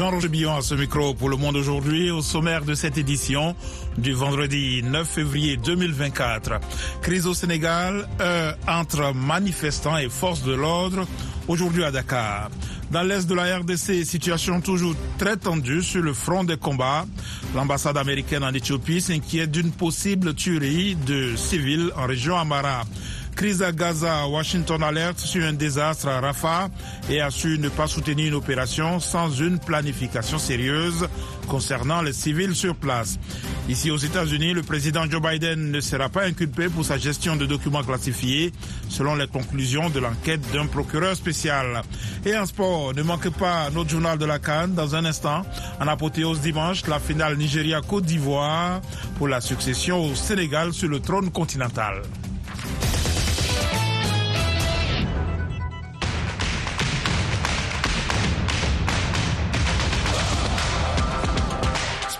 Jean-Roger Billon à ce micro pour Le Monde aujourd'hui au sommaire de cette édition du vendredi 9 février 2024. Crise au Sénégal euh, entre manifestants et forces de l'ordre aujourd'hui à Dakar. Dans l'est de la RDC, situation toujours très tendue sur le front des combats. L'ambassade américaine en Éthiopie s'inquiète d'une possible tuerie de civils en région Amara. Crise à Gaza, Washington alerte sur un désastre à Rafah et a su ne pas soutenir une opération sans une planification sérieuse concernant les civils sur place. Ici aux États-Unis, le président Joe Biden ne sera pas inculpé pour sa gestion de documents classifiés, selon les conclusions de l'enquête d'un procureur spécial. Et en sport, ne manquez pas notre journal de la Cannes dans un instant. En apothéose dimanche, la finale Nigeria-Côte d'Ivoire pour la succession au Sénégal sur le trône continental.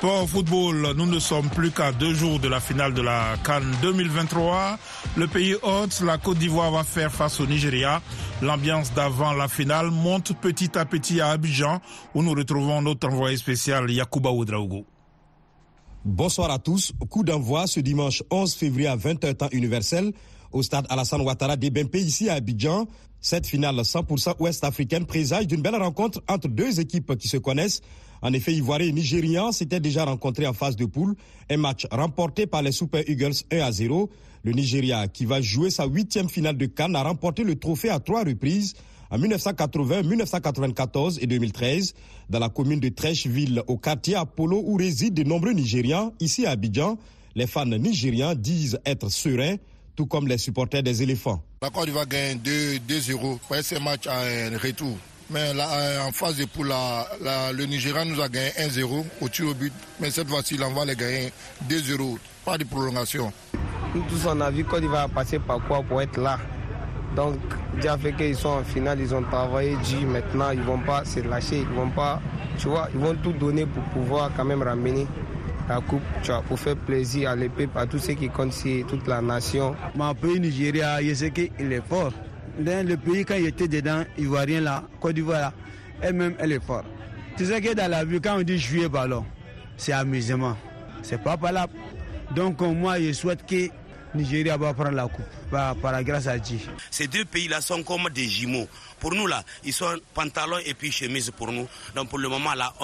Sport football, nous ne sommes plus qu'à deux jours de la finale de la Cannes 2023. Le pays hôte, la Côte d'Ivoire, va faire face au Nigeria. L'ambiance d'avant la finale monte petit à petit à Abidjan, où nous retrouvons notre envoyé spécial Yakuba Oudraogo. Bonsoir à tous. Coup d'envoi ce dimanche 11 février à 20h temps universel au stade Alassane Ouattara d'Ebempe ici à Abidjan. Cette finale 100% ouest-africaine présage d'une belle rencontre entre deux équipes qui se connaissent. En effet, Ivoiriens et Nigérians s'étaient déjà rencontrés en phase de poule. Un match remporté par les Super Eagles 1 à 0. Le Nigeria, qui va jouer sa huitième finale de Cannes, a remporté le trophée à trois reprises en 1980, 1994 et 2013 dans la commune de Trècheville au quartier Apollo où résident de nombreux Nigérians. Ici à Abidjan, les fans nigérians disent être sereins, tout comme les supporters des éléphants. La Côte d'Ivoire gagne 2-0 pour ce match en retour. Mais là, euh, en phase de poule, le Nigeria nous a gagné 1-0 au tir au but. Mais cette fois-ci, on va les gagner 2-0. Pas de prolongation. Nous tous, on a vu Côte d'Ivoire passer par quoi pour être là. Donc, déjà fait qu'ils sont en finale, ils ont travaillé dur. Maintenant, ils vont pas se lâcher. Ils vont pas, tu vois, ils vont tout donner pour pouvoir quand même ramener la coupe, tu vois, pour faire plaisir à l'épée, à tous ceux qui comptent ici, toute la nation. Mon pays Nigeria, je sais qu'il est fort. Dans le pays, quand il était dedans, Ivoirien là, Côte d'Ivoire là, elle-même, elle est forte. Tu sais que dans la vie, quand on dit jouer ballon, c'est amusement. C'est pas palable. Donc, moi, je souhaite que Nigeria va prendre la coupe par, la grâce à Dieu. Ces deux pays-là sont comme des jumeaux. Pour nous, là, ils sont pantalons et puis chemise pour nous. Donc, pour le moment, là,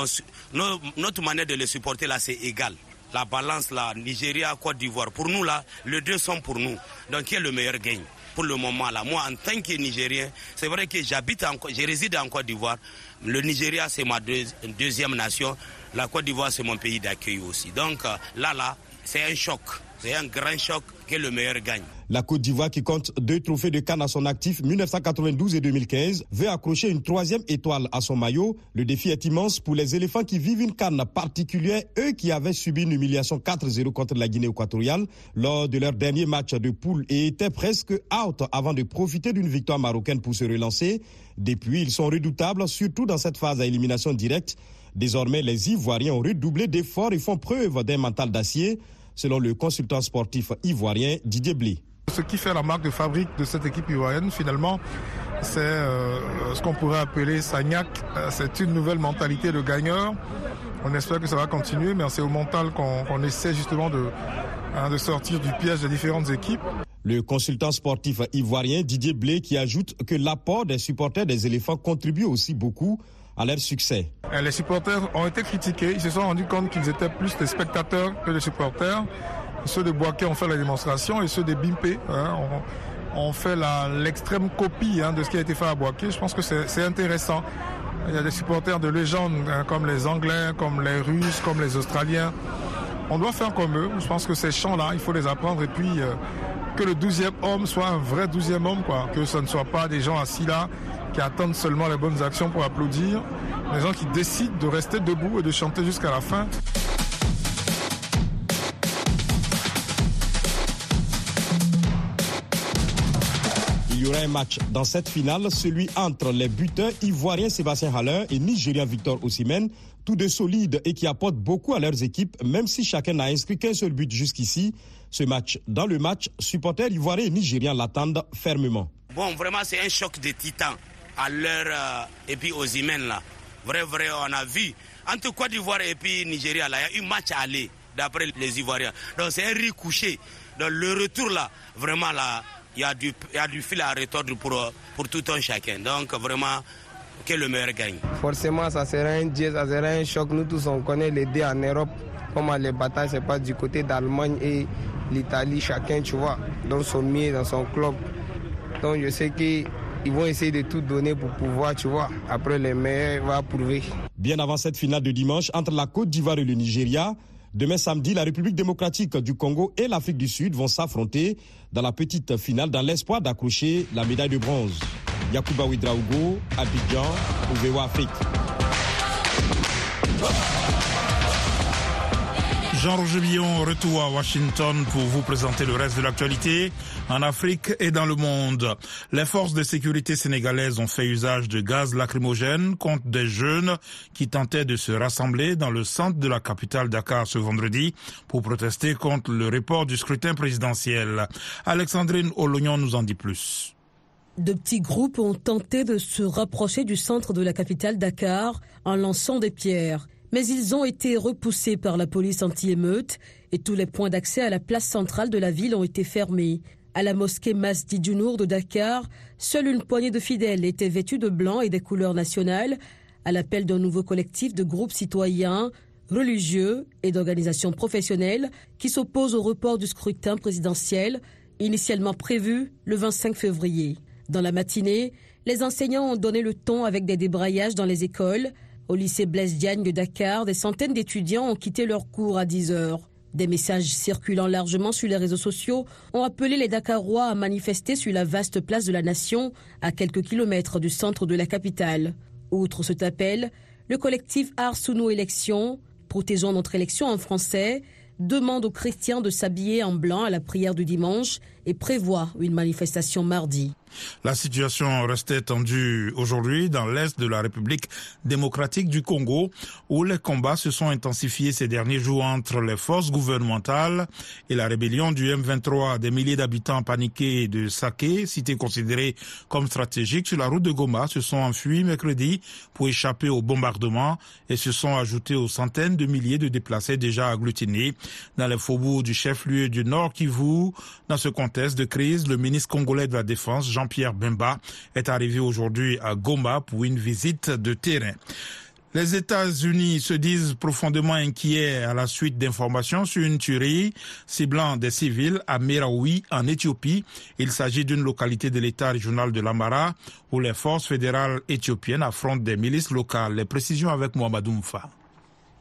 notre manière de les supporter, là, c'est égal. La balance, là, Nigeria, Côte d'Ivoire. Pour nous, là, les deux sont pour nous. Donc, qui est le meilleur gagne? Pour le moment là. Moi, en tant que Nigérien, c'est vrai que j'habite en, je réside en Côte d'Ivoire. Le Nigeria, c'est ma deuxième nation. La Côte d'Ivoire, c'est mon pays d'accueil aussi. Donc euh, là, là, c'est un choc. C'est un grand choc que le meilleur gagne. La Côte d'Ivoire, qui compte deux trophées de Cannes à son actif, 1992 et 2015, veut accrocher une troisième étoile à son maillot. Le défi est immense pour les éléphants qui vivent une Cannes particulière, eux qui avaient subi une humiliation 4-0 contre la Guinée équatoriale lors de leur dernier match de poule et étaient presque out avant de profiter d'une victoire marocaine pour se relancer. Depuis, ils sont redoutables, surtout dans cette phase à élimination directe. Désormais, les Ivoiriens ont redoublé d'efforts et font preuve d'un mental d'acier selon le consultant sportif ivoirien Didier Blé. Ce qui fait la marque de fabrique de cette équipe ivoirienne, finalement, c'est euh, ce qu'on pourrait appeler Sagnac. Euh, c'est une nouvelle mentalité de gagneur. On espère que ça va continuer, mais c'est au mental qu'on essaie justement de, hein, de sortir du piège des différentes équipes. Le consultant sportif ivoirien Didier Blé qui ajoute que l'apport des supporters des éléphants contribue aussi beaucoup à leur succès. Les supporters ont été critiqués, ils se sont rendus compte qu'ils étaient plus des spectateurs que des supporters. Ceux de Boaké ont fait la démonstration et ceux des Bimpe hein, ont, fait l'extrême copie hein, de ce qui a été fait à Boaké. Je pense que c'est intéressant. Il y a des supporters de légende hein, comme les Anglais, comme les Russes, comme les Australiens. On doit faire comme eux. Je pense que ces chants-là, il faut les apprendre et puis euh, que le douzième homme soit un vrai douzième homme, quoi. Que ce ne soit pas des gens assis là qui attendent seulement les bonnes actions pour applaudir, des gens qui décident de rester debout et de chanter jusqu'à la fin. Il y aura un match dans cette finale, celui entre les buteurs ivoiriens Sébastien Haller et nigérien Victor Osimhen, tous deux solides et qui apportent beaucoup à leurs équipes, même si chacun n'a inscrit qu'un seul but jusqu'ici. Ce match, dans le match, supporters ivoiriens et nigériens l'attendent fermement. Bon, vraiment, c'est un choc de titans à l'heure euh, et puis aux Imen là. Vrai, vrai, on a vu. Entre Côte d'Ivoire et puis Nigeria, là, il y a eu match à aller, d'après les Ivoiriens. Donc c'est un riz couché. Dans le retour, là, vraiment, là, il y a du, y a du fil à retordre pour, pour tout un chacun. Donc vraiment, que le meilleur gagne. Forcément, ça sera un dieu, ça sera un choc. Nous tous, on connaît les deux en Europe. Comment les batailles se passent du côté d'Allemagne et l'Italie, chacun, tu vois, dans son milieu, dans son club. Donc je sais qu'ils vont essayer de tout donner pour pouvoir, tu vois, après les meilleurs va prouver. Bien avant cette finale de dimanche entre la Côte d'Ivoire et le Nigeria, Demain samedi, la République démocratique du Congo et l'Afrique du Sud vont s'affronter dans la petite finale dans l'espoir d'accrocher la médaille de bronze. Yakuba Ouidraougo, Abidjan, Ouvewa Afrique. Jean-Roger Billon, retour à Washington pour vous présenter le reste de l'actualité en Afrique et dans le monde. Les forces de sécurité sénégalaises ont fait usage de gaz lacrymogène contre des jeunes qui tentaient de se rassembler dans le centre de la capitale Dakar ce vendredi pour protester contre le report du scrutin présidentiel. Alexandrine Olognon nous en dit plus. De petits groupes ont tenté de se rapprocher du centre de la capitale Dakar en lançant des pierres mais ils ont été repoussés par la police anti-émeute et tous les points d'accès à la place centrale de la ville ont été fermés. À la mosquée Masdi Dunour de Dakar, seule une poignée de fidèles étaient vêtus de blanc et des couleurs nationales, à l'appel d'un nouveau collectif de groupes citoyens, religieux et d'organisations professionnelles qui s'opposent au report du scrutin présidentiel, initialement prévu le 25 février. Dans la matinée, les enseignants ont donné le ton avec des débrayages dans les écoles, au lycée Blaise Diagne de Dakar, des centaines d'étudiants ont quitté leurs cours à 10 heures. Des messages circulant largement sur les réseaux sociaux ont appelé les Dakarois à manifester sur la vaste place de la Nation, à quelques kilomètres du centre de la capitale. Outre cet appel, le collectif Ars Sous Élections, Protégeons notre élection en français, demande aux chrétiens de s'habiller en blanc à la prière du dimanche et prévoit une manifestation mardi. La situation restait tendue aujourd'hui dans l'est de la République démocratique du Congo, où les combats se sont intensifiés ces derniers jours entre les forces gouvernementales et la rébellion du M23. Des milliers d'habitants paniqués de Saké, cité considérée comme stratégique sur la route de Goma, se sont enfuis mercredi pour échapper au bombardement et se sont ajoutés aux centaines de milliers de déplacés déjà agglutinés dans les faubourgs du chef-lieu du Nord Kivu. Dans ce contexte de crise, le ministre congolais de la Défense, Jean-Pierre Bemba est arrivé aujourd'hui à Goma pour une visite de terrain. Les États-Unis se disent profondément inquiets à la suite d'informations sur une tuerie ciblant des civils à Meraoui, en Éthiopie. Il s'agit d'une localité de l'État régional de l'Amara où les forces fédérales éthiopiennes affrontent des milices locales. Les précisions avec Mohamed Mfa.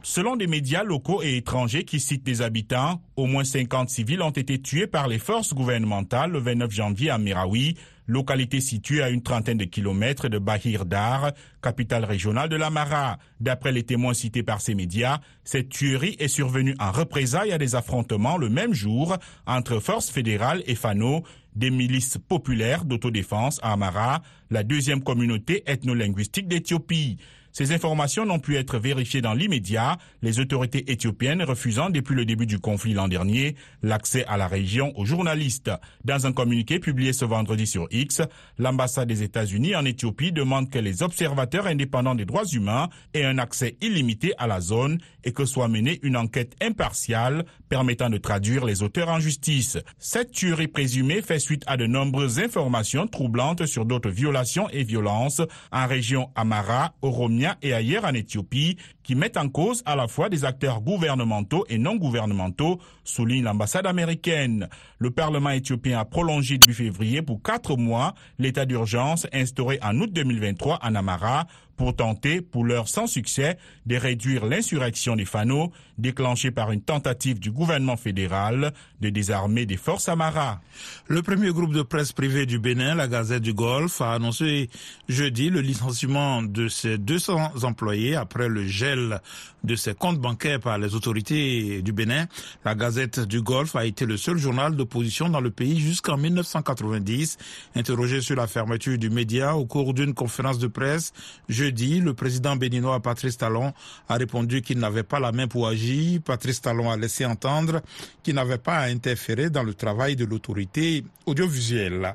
Selon des médias locaux et étrangers qui citent des habitants, au moins 50 civils ont été tués par les forces gouvernementales le 29 janvier à Meraoui, localité située à une trentaine de kilomètres de Bahir Dar, capitale régionale de l'Amara. D'après les témoins cités par ces médias, cette tuerie est survenue en représailles à des affrontements le même jour entre forces fédérales et Fano, des milices populaires d'autodéfense à Amara, la deuxième communauté ethno-linguistique d'Éthiopie. Ces informations n'ont pu être vérifiées dans l'immédiat, les autorités éthiopiennes refusant depuis le début du conflit l'an dernier l'accès à la région aux journalistes. Dans un communiqué publié ce vendredi sur X, l'ambassade des États-Unis en Éthiopie demande que les observateurs indépendants des droits humains aient un accès illimité à la zone et que soit menée une enquête impartiale permettant de traduire les auteurs en justice. Cette tuerie présumée fait suite à de nombreuses informations troublantes sur d'autres violations et violences en région Amara, Oromia et ailleurs en Éthiopie qui mettent en cause à la fois des acteurs gouvernementaux et non gouvernementaux, souligne l'ambassade américaine. Le Parlement éthiopien a prolongé début février pour quatre mois l'état d'urgence instauré en août 2023 en Amara pour tenter, pour l'heure sans succès, de réduire l'insurrection des Fano déclenchée par une tentative du gouvernement fédéral de désarmer des forces Amara. Le premier groupe de presse privé du Bénin, la Gazette du Golfe, a annoncé jeudi le licenciement de ses 200 employés après le gel de ses comptes bancaires par les autorités du Bénin. La Gazette du Golfe a été le seul journal d'opposition dans le pays jusqu'en 1990. Interrogé sur la fermeture du média au cours d'une conférence de presse, jeudi, le président béninois Patrice Talon a répondu qu'il n'avait pas la main pour agir. Patrice Talon a laissé entendre qu'il n'avait pas à interférer dans le travail de l'autorité audiovisuelle.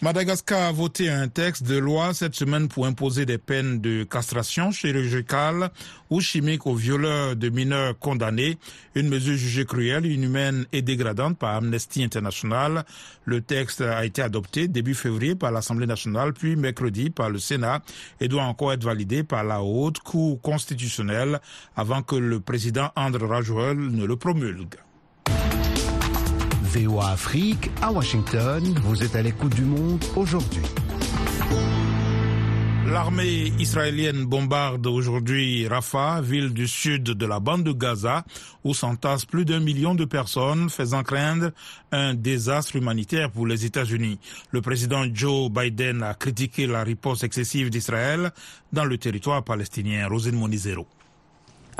Madagascar a voté un texte de loi cette semaine pour imposer des peines de castration chirurgicale ou chimique aux violeurs de mineurs condamnés, une mesure jugée cruelle, inhumaine et dégradante par Amnesty International. Le texte a été adopté début février par l'Assemblée nationale, puis mercredi par le Sénat et doit encore être validé par la Haute Cour constitutionnelle avant que le président André Rajouel ne le promulgue. À Washington. Vous êtes à l'écoute du monde aujourd'hui. L'armée israélienne bombarde aujourd'hui Rafah, ville du sud de la bande de Gaza, où s'entassent plus d'un million de personnes, faisant craindre un désastre humanitaire pour les États-Unis. Le président Joe Biden a critiqué la riposte excessive d'Israël dans le territoire palestinien. Rosine Monizero.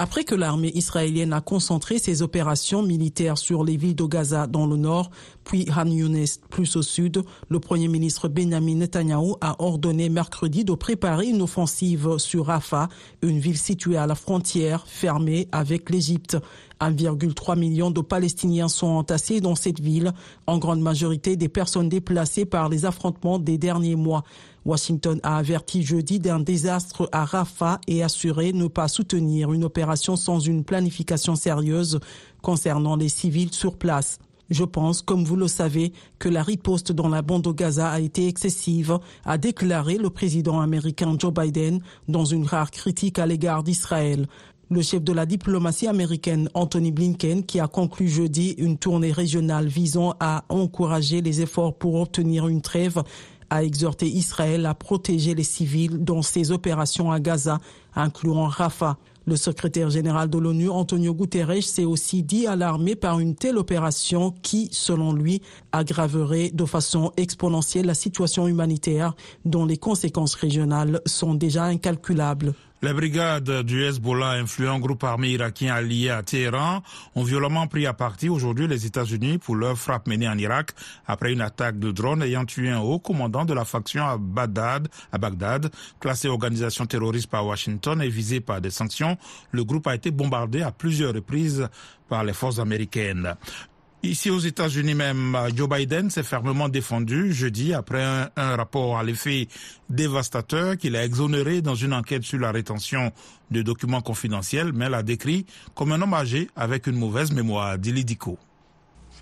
Après que l'armée israélienne a concentré ses opérations militaires sur les villes de Gaza dans le nord, puis Han Younes plus au sud, le premier ministre Benjamin Netanyahu a ordonné mercredi de préparer une offensive sur Rafah, une ville située à la frontière fermée avec l'Égypte. 1,3 million de Palestiniens sont entassés dans cette ville, en grande majorité des personnes déplacées par les affrontements des derniers mois. Washington a averti jeudi d'un désastre à Rafah et assuré ne pas soutenir une opération sans une planification sérieuse concernant les civils sur place. Je pense, comme vous le savez, que la riposte dans la bande de Gaza a été excessive, a déclaré le président américain Joe Biden dans une rare critique à l'égard d'Israël. Le chef de la diplomatie américaine, Anthony Blinken, qui a conclu jeudi une tournée régionale visant à encourager les efforts pour obtenir une trêve, a exhorté Israël à protéger les civils dans ses opérations à Gaza, incluant Rafah. Le secrétaire général de l'ONU, Antonio Guterres, s'est aussi dit alarmé par une telle opération qui, selon lui, aggraverait de façon exponentielle la situation humanitaire dont les conséquences régionales sont déjà incalculables. Les brigades du Hezbollah, influent groupe armé irakien allié à Téhéran, ont violemment pris à partie aujourd'hui les États-Unis pour leur frappe menée en Irak après une attaque de drone ayant tué un haut commandant de la faction à Bagdad, à Bagdad, classé organisation terroriste par Washington et visé par des sanctions. Le groupe a été bombardé à plusieurs reprises par les forces américaines. Ici aux États-Unis même, Joe Biden s'est fermement défendu jeudi après un, rapport à l'effet dévastateur qu'il a exonéré dans une enquête sur la rétention de documents confidentiels, mais l'a décrit comme un homme âgé avec une mauvaise mémoire, dit Lidico.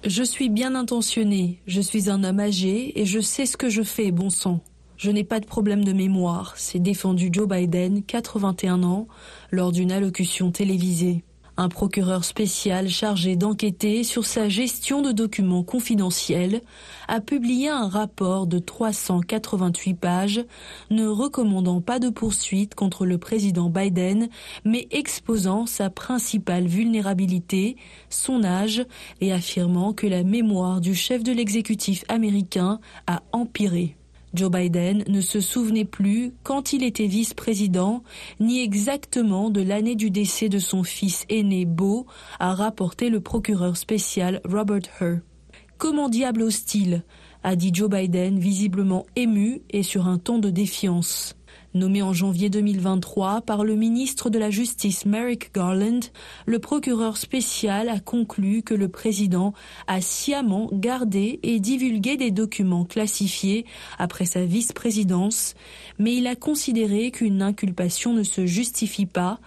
Je suis bien intentionné, je suis un homme âgé et je sais ce que je fais, bon sang. Je n'ai pas de problème de mémoire, s'est défendu Joe Biden, 81 ans, lors d'une allocution télévisée. Un procureur spécial chargé d'enquêter sur sa gestion de documents confidentiels a publié un rapport de 388 pages ne recommandant pas de poursuite contre le président Biden, mais exposant sa principale vulnérabilité, son âge, et affirmant que la mémoire du chef de l'exécutif américain a empiré. Joe Biden ne se souvenait plus quand il était vice-président, ni exactement de l'année du décès de son fils aîné Beau, a rapporté le procureur spécial Robert Hur. Comment diable hostile a dit Joe Biden, visiblement ému et sur un ton de défiance. Nommé en janvier 2023 par le ministre de la Justice Merrick Garland, le procureur spécial a conclu que le président a sciemment gardé et divulgué des documents classifiés après sa vice-présidence, mais il a considéré qu'une inculpation ne se justifie pas,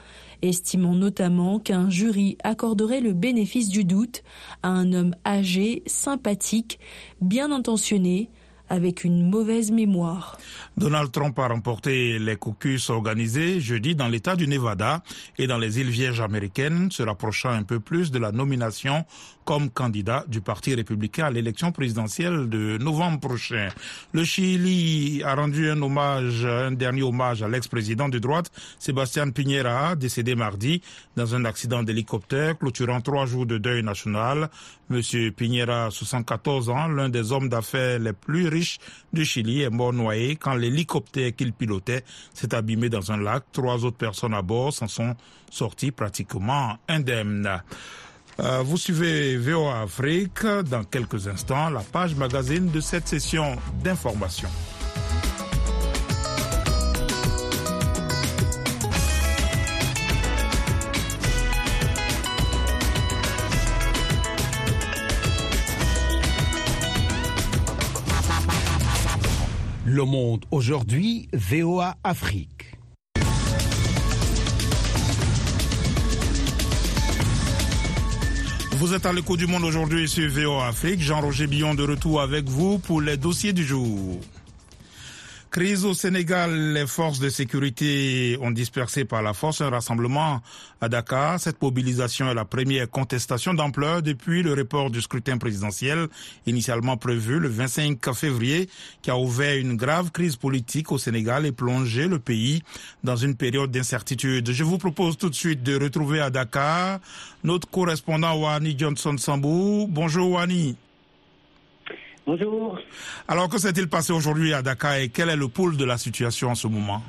estimant notamment qu'un jury accorderait le bénéfice du doute à un homme âgé, sympathique, bien intentionné, avec une mauvaise mémoire. Donald Trump a remporté les caucus organisés jeudi dans l'État du Nevada et dans les îles Vierges américaines, se rapprochant un peu plus de la nomination comme candidat du Parti républicain à l'élection présidentielle de novembre prochain. Le Chili a rendu un hommage, un dernier hommage à l'ex-président de droite, Sébastien Piñera, décédé mardi dans un accident d'hélicoptère clôturant trois jours de deuil national. Monsieur Piñera, 74 ans, l'un des hommes d'affaires les plus riches du Chili, est mort noyé quand l'hélicoptère qu'il pilotait s'est abîmé dans un lac. Trois autres personnes à bord s'en sont sorties pratiquement indemnes. Euh, vous suivez VOA Afrique dans quelques instants, la page magazine de cette session d'information. Le Monde aujourd'hui, VOA Afrique. Vous êtes à l'écoute du monde aujourd'hui sur VOA Afrique. Jean-Roger Billon de retour avec vous pour les dossiers du jour. Crise au Sénégal, les forces de sécurité ont dispersé par la force un rassemblement à Dakar. Cette mobilisation est la première contestation d'ampleur depuis le report du scrutin présidentiel initialement prévu le 25 février qui a ouvert une grave crise politique au Sénégal et plongé le pays dans une période d'incertitude. Je vous propose tout de suite de retrouver à Dakar notre correspondant Wani Johnson Sambou. Bonjour Wani. Bonjour. Alors, que s'est-il passé aujourd'hui à Dakar et quel est le pôle de la situation en ce moment?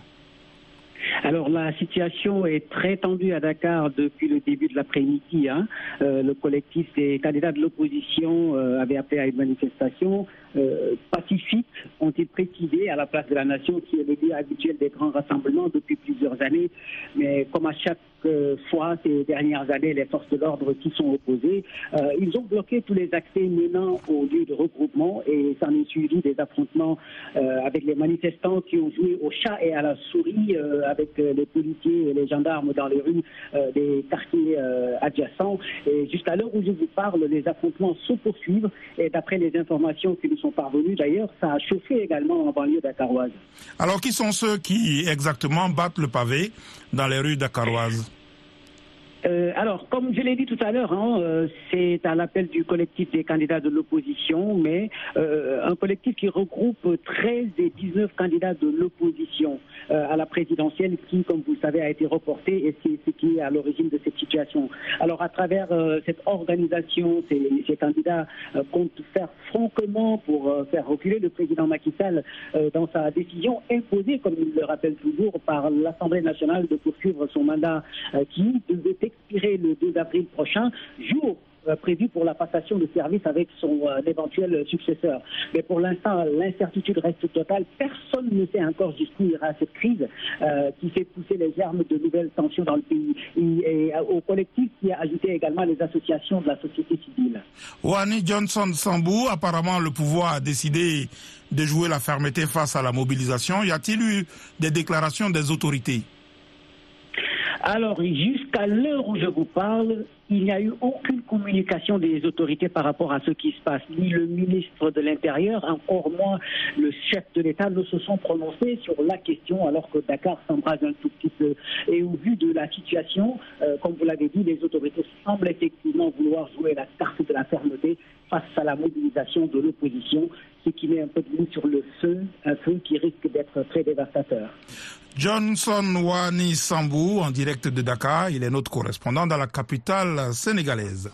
Alors la situation est très tendue à Dakar depuis le début de l'après-midi. Hein. Euh, le collectif des candidats de l'opposition euh, avait appelé à une manifestation euh, pacifique, ont-ils précisé, à la place de la nation qui est le lieu habituel des grands rassemblements depuis plusieurs années. Mais comme à chaque fois ces dernières années, les forces de l'ordre qui sont opposées, ils ont bloqué tous les accès menant au lieu de regroupement et s'en est suivi des affrontements avec les manifestants qui ont joué au chat et à la souris avec les policiers et les gendarmes dans les rues des quartiers adjacents. Et jusqu'à l'heure où je vous parle, les affrontements se poursuivent et d'après les informations qui nous sont parvenues d'ailleurs, ça a chauffé également en banlieue dakaroise. Alors qui sont ceux qui exactement battent le pavé? Dans les rues dakaroises euh, alors, comme je l'ai dit tout à l'heure, hein, euh, c'est à l'appel du collectif des candidats de l'opposition, mais euh, un collectif qui regroupe 13 et 19 candidats de l'opposition à la présidentielle qui, comme vous le savez, a été reporté et c'est ce qui est à l'origine de cette situation. Alors, à travers cette organisation, ces, candidats comptent faire franchement pour faire reculer le président Macky Sall dans sa décision imposée, comme il le rappelle toujours, par l'Assemblée nationale de poursuivre son mandat qui devait expirer le 2 avril prochain, jour euh, prévu pour la passation de service avec son euh, éventuel successeur. Mais pour l'instant, l'incertitude reste totale. Personne ne sait encore jusqu'où ira cette crise euh, qui fait pousser les germes de nouvelles tensions dans le pays. Et, au collectif qui a ajouté également les associations de la société civile. Wani Johnson Sambou, apparemment le pouvoir a décidé de jouer la fermeté face à la mobilisation. Y a-t-il eu des déclarations des autorités? Alors, jusqu'à l'heure où je vous parle, il n'y a eu aucune communication des autorités par rapport à ce qui se passe. Ni le ministre de l'Intérieur, encore moins le chef de l'État ne se sont prononcés sur la question alors que Dakar s'embrase un tout petit peu. Et au vu de la situation, euh, comme vous l'avez dit, les autorités semblent effectivement vouloir jouer la carte de la fermeté face à la mobilisation de l'opposition, ce qui met un peu de l'eau sur le feu, un feu qui risque d'être très dévastateur. Johnson Wani Sambou, en direct de Dakar, il est notre correspondant dans la capitale sénégalaise.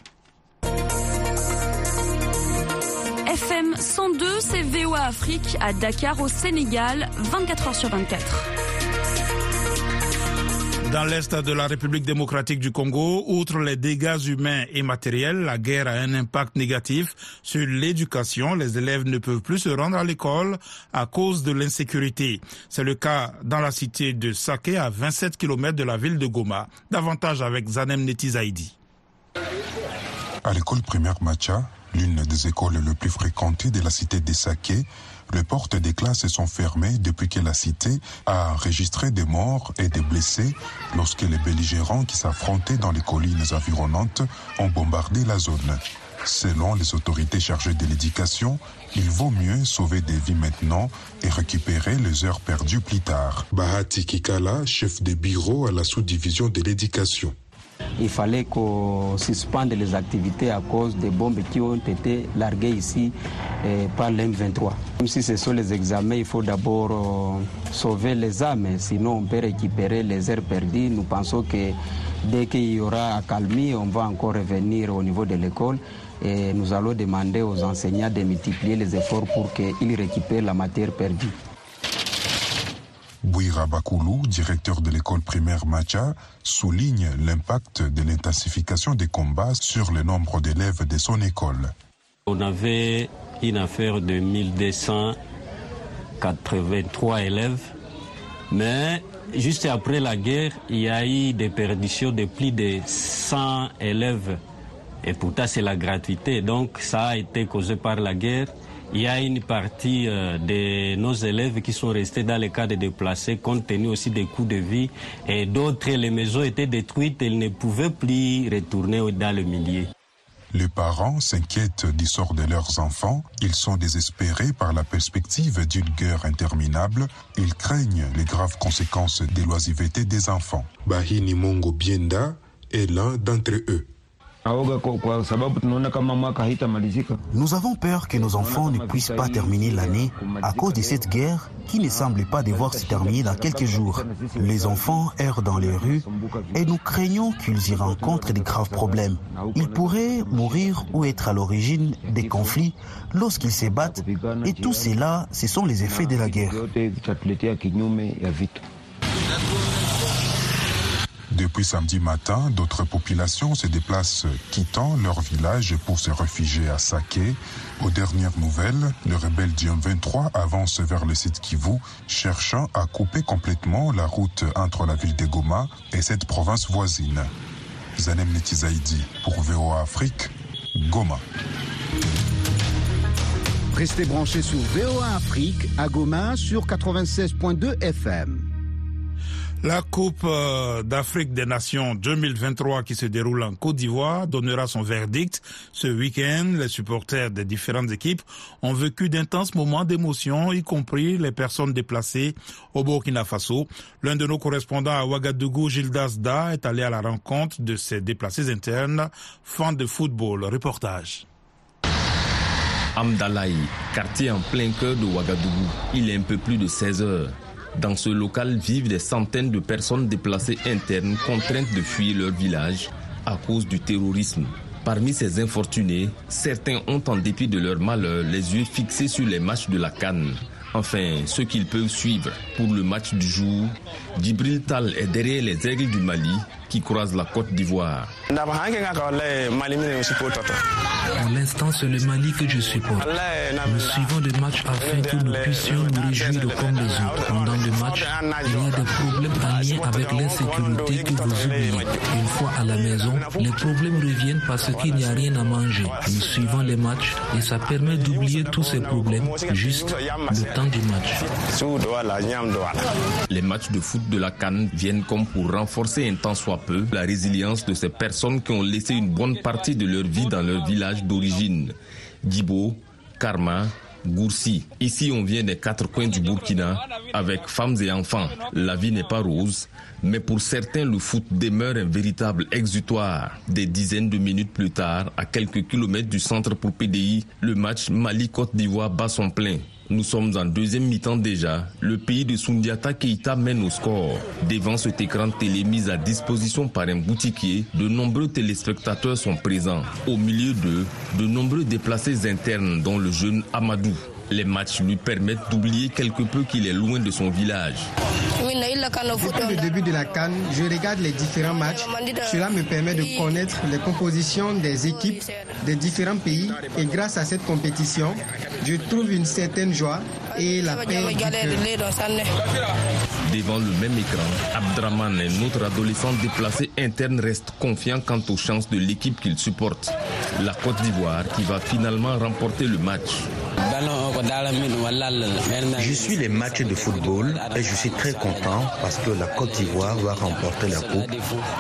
FM 102, c'est VOA Afrique à Dakar au Sénégal, 24 heures sur 24. Dans l'est de la République démocratique du Congo, outre les dégâts humains et matériels, la guerre a un impact négatif sur l'éducation. Les élèves ne peuvent plus se rendre à l'école à cause de l'insécurité. C'est le cas dans la cité de Saké, à 27 km de la ville de Goma. Davantage avec Zanem Netizaidi. À l'école primaire Macha, l'une des écoles les plus fréquentées de la cité de Saké, les portes des classes sont fermées depuis que la cité a enregistré des morts et des blessés lorsque les belligérants qui s'affrontaient dans les collines environnantes ont bombardé la zone. Selon les autorités chargées de l'éducation, il vaut mieux sauver des vies maintenant et récupérer les heures perdues plus tard. Bahati Kikala, chef de bureau à la sous-division de l'éducation il fallait qu'on suspende les activités à cause des bombes qui ont été larguées ici eh, par l'M23. Même si ce sont les examens, il faut d'abord euh, sauver les âmes, sinon on peut récupérer les heures perdues. Nous pensons que dès qu'il y aura accalmie, on va encore revenir au niveau de l'école et nous allons demander aux enseignants de multiplier les efforts pour qu'ils récupèrent la matière perdue. Bouira Bakoulou, directeur de l'école primaire Macha, souligne l'impact de l'intensification des combats sur le nombre d'élèves de son école. On avait une affaire de 1283 élèves, mais juste après la guerre, il y a eu des perditions de plus de 100 élèves. Et pourtant, c'est la gratuité. Donc, ça a été causé par la guerre il y a une partie euh, de nos élèves qui sont restés dans les cas de déplacés compte tenu aussi des coûts de vie et d'autres, les maisons étaient détruites, ils ne pouvaient plus retourner dans le milieu. Les parents s'inquiètent du sort de leurs enfants. Ils sont désespérés par la perspective d'une guerre interminable. Ils craignent les graves conséquences des l'oisiveté des enfants. Bahini Mongo Bienda est l'un d'entre eux. Nous avons peur que nos enfants ne puissent pas terminer l'année à cause de cette guerre qui ne semble pas devoir se terminer dans quelques jours. Les enfants errent dans les rues et nous craignons qu'ils y rencontrent de graves problèmes. Ils pourraient mourir ou être à l'origine des conflits lorsqu'ils se battent. et tout cela, ce sont les effets de la guerre. Depuis samedi matin, d'autres populations se déplacent quittant leur village pour se réfugier à Saké. Aux dernières nouvelles, le rebelle du 23 avance vers le site Kivu, cherchant à couper complètement la route entre la ville de Goma et cette province voisine. Zanem Netizaidi pour VOA Afrique, Goma. Restez branchés sur VOA Afrique à Goma sur 96.2 FM. La Coupe euh, d'Afrique des Nations 2023 qui se déroule en Côte d'Ivoire donnera son verdict ce week-end. Les supporters des différentes équipes ont vécu d'intenses moments d'émotion, y compris les personnes déplacées au Burkina Faso. L'un de nos correspondants à Ouagadougou, Gildas Da, est allé à la rencontre de ces déplacés internes, fans de football. Reportage. Amdalaï, quartier en plein cœur de Ouagadougou. Il est un peu plus de 16 heures. Dans ce local vivent des centaines de personnes déplacées internes contraintes de fuir leur village à cause du terrorisme. Parmi ces infortunés, certains ont en dépit de leur malheur les yeux fixés sur les matchs de la Cannes. Enfin, ceux qu'ils peuvent suivre pour le match du jour, Djibril Tal est derrière les règles du Mali qui croisent la Côte d'Ivoire. Pour l'instant, c'est le Mali que je supporte. Nous suivons le match afin que nous puissions nous réjouir comme les autres. Pendant le match, il y a des problèmes en lien avec l'insécurité que vous oubliez. Une fois à la maison, les problèmes reviennent parce qu'il n'y a rien à manger. Nous suivons les matchs et ça permet d'oublier tous ces problèmes juste le temps du match. Les matchs de foot de la Cannes viennent comme pour renforcer un tant peu la résilience de ces personnes qui ont laissé une bonne partie de leur vie dans leur village d'origine. Djibo, Karma, Goursi. Ici, on vient des quatre coins du Burkina avec femmes et enfants. La vie n'est pas rose, mais pour certains, le foot demeure un véritable exutoire. Des dizaines de minutes plus tard, à quelques kilomètres du centre pour PDI, le match Mali-Côte d'Ivoire bat son plein. Nous sommes en deuxième mi-temps déjà. Le pays de Sundiata Keita mène au score. Devant cet écran télé mis à disposition par un boutiquier, de nombreux téléspectateurs sont présents. Au milieu d'eux, de nombreux déplacés internes, dont le jeune Amadou. Les matchs lui permettent d'oublier quelque peu qu'il est loin de son village. Depuis le début de la Cannes, je regarde les différents matchs. Cela me permet de connaître les compositions des équipes des différents pays et grâce à cette compétition, je trouve une certaine joie et la paix. Devant le même écran, Abdraman, un autre adolescent déplacé interne, reste confiant quant aux chances de l'équipe qu'il supporte. La Côte d'Ivoire qui va finalement remporter le match. Je suis les matchs de football et je suis très content parce que la Côte d'Ivoire va remporter la coupe.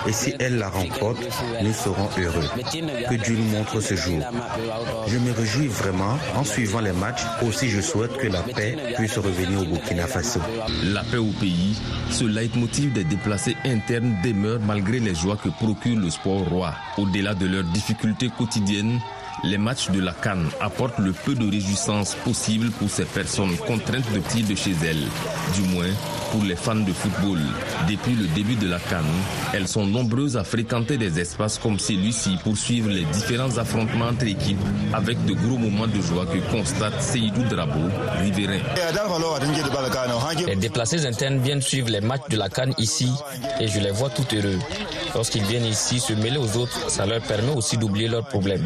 Et si elle la remporte, nous serons heureux. Que Dieu nous montre ce jour. Je me réjouis vraiment en suivant les matchs. Aussi, je souhaite que la paix puisse revenir au Burkina Faso. La paix au pays, ce leitmotiv des déplacés internes demeure malgré les joies que procure le sport roi. Au-delà de leurs difficultés quotidiennes, les matchs de la Cannes apportent le peu de réjouissance possible pour ces personnes contraintes de partir de chez elles, du moins pour les fans de football. Depuis le début de la Cannes, elles sont nombreuses à fréquenter des espaces comme celui-ci pour suivre les différents affrontements entre équipes avec de gros moments de joie que constate Seydou Drabo, riverain. Les déplacés internes viennent suivre les matchs de la Cannes ici et je les vois tout heureux. Lorsqu'ils viennent ici se mêler aux autres, ça leur permet aussi d'oublier leurs problèmes.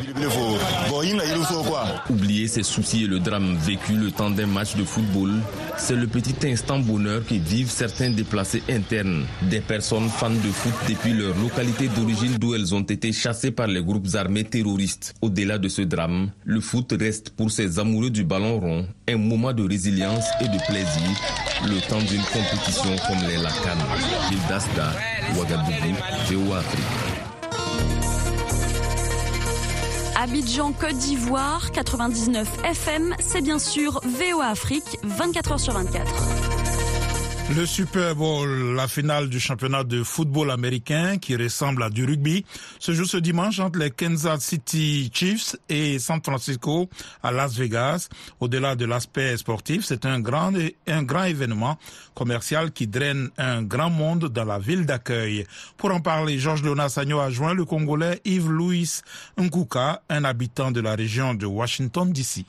Oublier ses soucis et le drame vécu le temps d'un match de football, c'est le petit instant bonheur que vivent certains déplacés internes, des personnes fans de foot depuis leur localité d'origine d'où elles ont été chassées par les groupes armés terroristes. Au-delà de ce drame, le foot reste pour ces amoureux du ballon rond un moment de résilience et de plaisir, le temps d'une compétition comme les Lacan. Dasda, Abidjan, Côte d'Ivoire, 99 FM, c'est bien sûr VOA Afrique, 24h sur 24. Le Super Bowl, la finale du championnat de football américain qui ressemble à du rugby, se joue ce dimanche entre les Kansas City Chiefs et San Francisco à Las Vegas. Au-delà de l'aspect sportif, c'est un grand, un grand événement commercial qui draine un grand monde dans la ville d'accueil. Pour en parler, Georges Léonard Sagno a joint le Congolais Yves-Louis Nkuka, un habitant de la région de Washington DC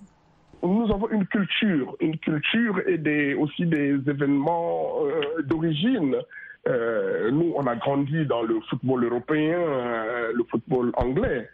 nous avons une culture, une culture et des, aussi des événements euh, d'origine. Euh, nous, on a grandi dans le football européen, euh, le football anglais.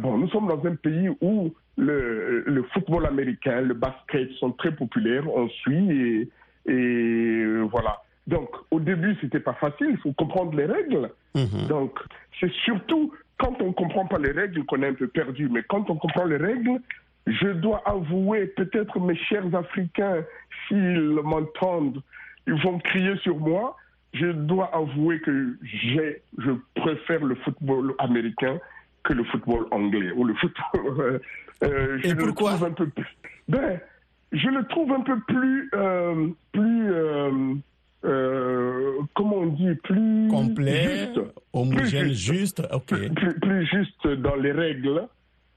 Bon, nous sommes dans un pays où le, le, football américain, le basket sont très populaires, on suit et, et voilà. Donc, au début, c'était pas facile, il faut comprendre les règles. Mm-hmm. Donc, c'est surtout quand on comprend pas les règles qu'on est un peu perdu, mais quand on comprend les règles, je dois avouer, peut-être mes chers Africains, s'ils m'entendent, ils vont crier sur moi. Je dois avouer que j'ai, je préfère le football américain que le football anglais ou le football. Euh, je Et pourquoi le un peu plus, Ben, je le trouve un peu plus, euh, plus, euh, euh comment on dit, plus complet, juste, homogène, juste, ok, plus, plus, juste dans les règles.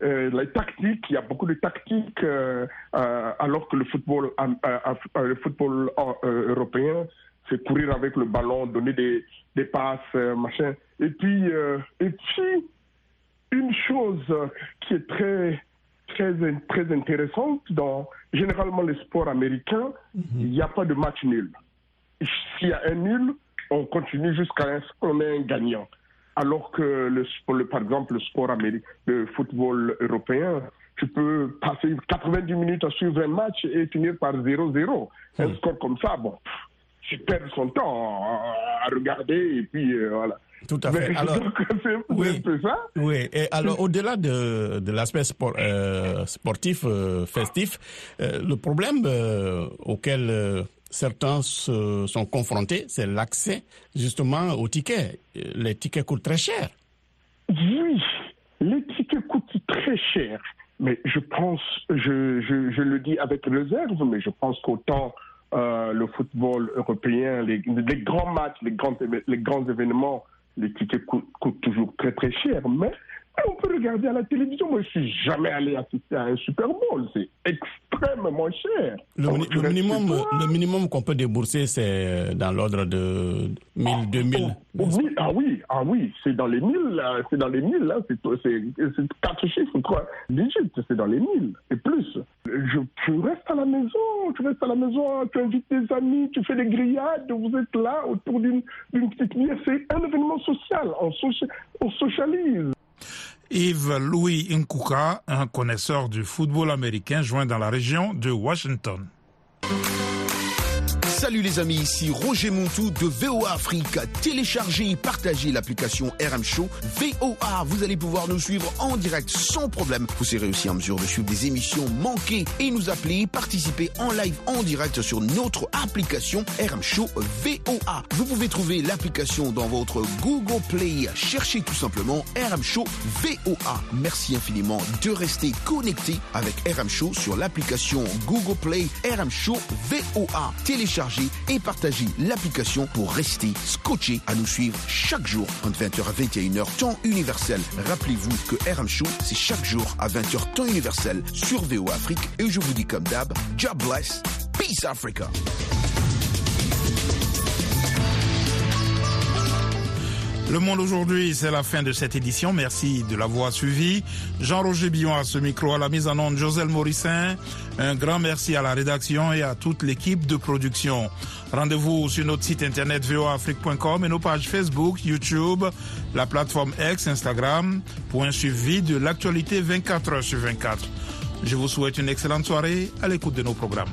Euh, les tactiques, il y a beaucoup de tactiques, euh, euh, alors que le football, le football européen, c'est courir avec le ballon, donner des, des passes, machin. Et puis, et puis, une chose qui est très, très, très intéressante dans généralement les sports américains, mhm. il n'y a pas de match nul. S'il y a un nul, on continue jusqu'à qu'on ait un gagnant alors que le, par exemple le sport américain, le football européen, tu peux passer 90 minutes à suivre un match et finir par 0-0. Un hmm. score comme ça, bon, tu perds son temps à regarder et puis euh, voilà. Tout à fait. alors, oui, ça. Oui. Et alors, au-delà de, de l'aspect sport, euh, sportif, euh, festif, le problème auquel certains se sont confrontés, c'est l'accès justement aux tickets. Les tickets coûtent très cher. Oui, les tickets coûtent très cher. Mais je pense, je, je, le dis avec réserve, mais je pense qu'autant euh, le football européen, les, les, grands matchs, les grands, les grands événements, les tickets coûtent, coûtent toujours très très cher. Mais on peut regarder à la télévision. Moi, je suis jamais allé assister à un Super Bowl. C'est extrêmement cher. Le, minimum, le minimum qu'on peut débourser, c'est dans l'ordre de 1000, 2000. oui, ah oui, ah oui, c'est dans les 1000, c'est dans les 1000, là, c'est quatre chiffres, trois digits, c'est dans les 1000 et plus. Je, tu restes à la maison, tu restes à la maison, tu invites tes amis, tu fais des grillades, vous êtes là autour d'une petite bière, c'est un événement social, on, on socialise. Yves Louis Nkuka, un connaisseur du football américain joint dans la région de Washington. Salut les amis, ici Roger Montou de VOA Afrique. Téléchargez et partagez l'application RM Show VOA. Vous allez pouvoir nous suivre en direct sans problème. Vous serez aussi en mesure de suivre des émissions manquées et nous appeler, participer en live en direct sur notre application RM Show VOA. Vous pouvez trouver l'application dans votre Google Play. Cherchez tout simplement RM Show VOA. Merci infiniment de rester connecté avec RM Show sur l'application Google Play RM Show VOA. Et partagez l'application pour rester scotché à nous suivre chaque jour entre 20h à 21h temps universel. Rappelez-vous que RM Show, c'est chaque jour à 20h temps universel sur VO Afrique et je vous dis comme d'hab, job bless, peace Africa. Le Monde aujourd'hui, c'est la fin de cette édition. Merci de l'avoir suivi. Jean-Roger Billon à ce micro, à la mise en onde, Joselle Morissin. Un grand merci à la rédaction et à toute l'équipe de production. Rendez-vous sur notre site internet voafrique.com et nos pages Facebook, YouTube, la plateforme X, Instagram pour un suivi de l'actualité 24 heures sur 24. Je vous souhaite une excellente soirée à l'écoute de nos programmes.